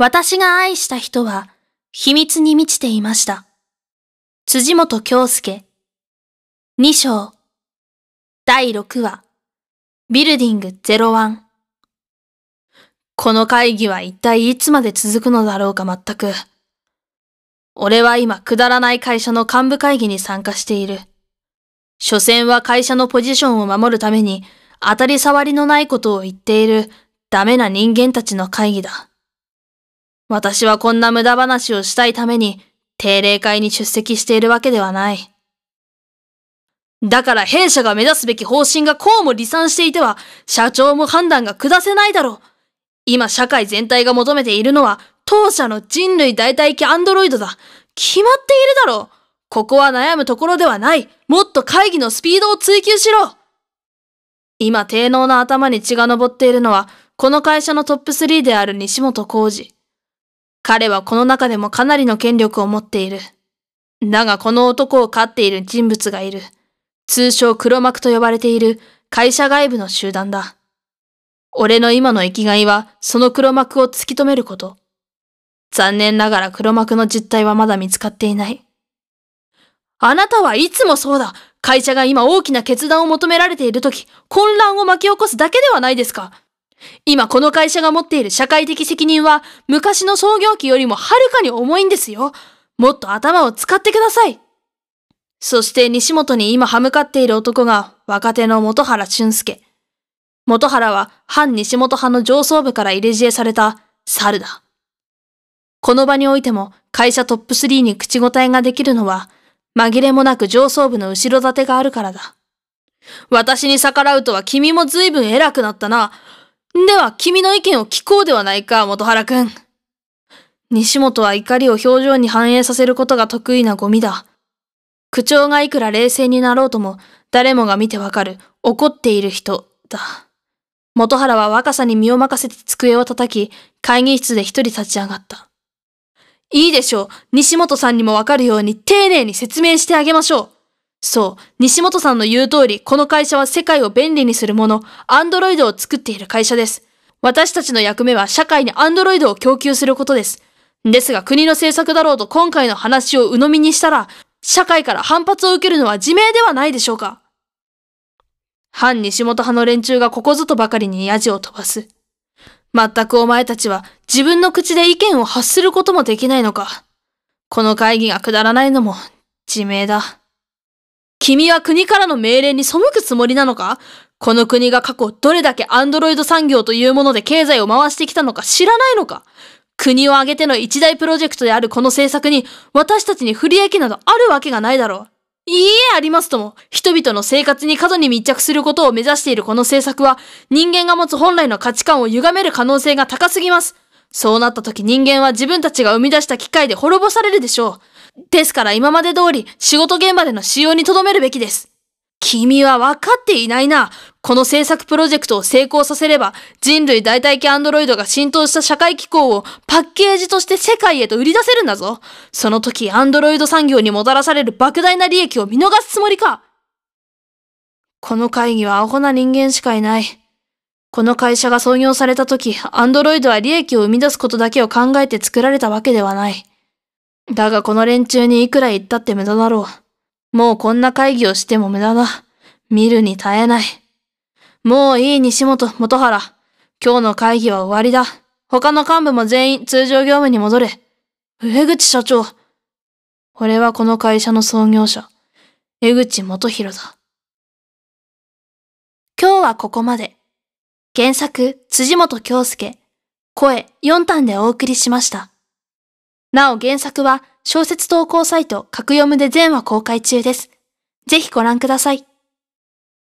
私が愛した人は秘密に満ちていました。辻本京介。2章。第6話。ビルディング01。この会議は一体いつまで続くのだろうか全く。俺は今くだらない会社の幹部会議に参加している。所詮は会社のポジションを守るために当たり障りのないことを言っているダメな人間たちの会議だ。私はこんな無駄話をしたいために定例会に出席しているわけではない。だから弊社が目指すべき方針がこうも離散していては、社長も判断が下せないだろう。今社会全体が求めているのは、当社の人類代替機アンドロイドだ。決まっているだろう。ここは悩むところではない。もっと会議のスピードを追求しろ。今、低能な頭に血が昇っているのは、この会社のトップ3である西本浩二。彼はこの中でもかなりの権力を持っている。だがこの男を飼っている人物がいる。通称黒幕と呼ばれている会社外部の集団だ。俺の今の生きがいはその黒幕を突き止めること。残念ながら黒幕の実態はまだ見つかっていない。あなたはいつもそうだ。会社が今大きな決断を求められているとき、混乱を巻き起こすだけではないですか。今この会社が持っている社会的責任は昔の創業期よりもはるかに重いんですよ。もっと頭を使ってください。そして西本に今歯向かっている男が若手の元原俊介。元原は反西本派の上層部から入れ知恵された猿だ。この場においても会社トップ3に口答えができるのは紛れもなく上層部の後ろ盾があるからだ。私に逆らうとは君も随分偉くなったな。では、君の意見を聞こうではないか、元原くん。西本は怒りを表情に反映させることが得意なゴミだ。口調がいくら冷静になろうとも、誰もが見てわかる、怒っている人だ。元原は若さに身を任せて机を叩き、会議室で一人立ち上がった。いいでしょう。西本さんにもわかるように丁寧に説明してあげましょう。そう、西本さんの言う通り、この会社は世界を便利にするもの、アンドロイドを作っている会社です。私たちの役目は社会にアンドロイドを供給することです。ですが国の政策だろうと今回の話を鵜呑みにしたら、社会から反発を受けるのは自明ではないでしょうか。反西本派の連中がここぞとばかりにヤジを飛ばす。全くお前たちは自分の口で意見を発することもできないのか。この会議がくだらないのも自明だ。君は国からの命令に背くつもりなのか？この国が過去どれだけアンドロイド産業というもので経済を回してきたのか知らないのか？国を挙げての一大プロジェクトであるこの政策に私たちに不利益などあるわけがないだろう。いいえありますとも、人々の生活に過度に密着することを目指しているこの政策は人間が持つ本来の価値観を歪める可能性が高すぎます。そうなった時人間は自分たちが生み出した機械で滅ぼされるでしょう。ですから今まで通り仕事現場での使用に留めるべきです。君は分かっていないな。この制作プロジェクトを成功させれば、人類代替機アンドロイドが浸透した社会機構をパッケージとして世界へと売り出せるんだぞ。その時アンドロイド産業にもたらされる莫大な利益を見逃すつもりかこの会議はアホな人間しかいない。この会社が創業された時、アンドロイドは利益を生み出すことだけを考えて作られたわけではない。だがこの連中にいくら言ったって無駄だろう。もうこんな会議をしても無駄だ。見るに耐えない。もういい西本元原。今日の会議は終わりだ。他の幹部も全員通常業務に戻れ。上口社長。俺はこの会社の創業者、江口元弘だ。今日はここまで。原作、辻本京介。声、4単でお送りしました。なお原作は小説投稿サイト格読むで全話公開中です。ぜひご覧ください。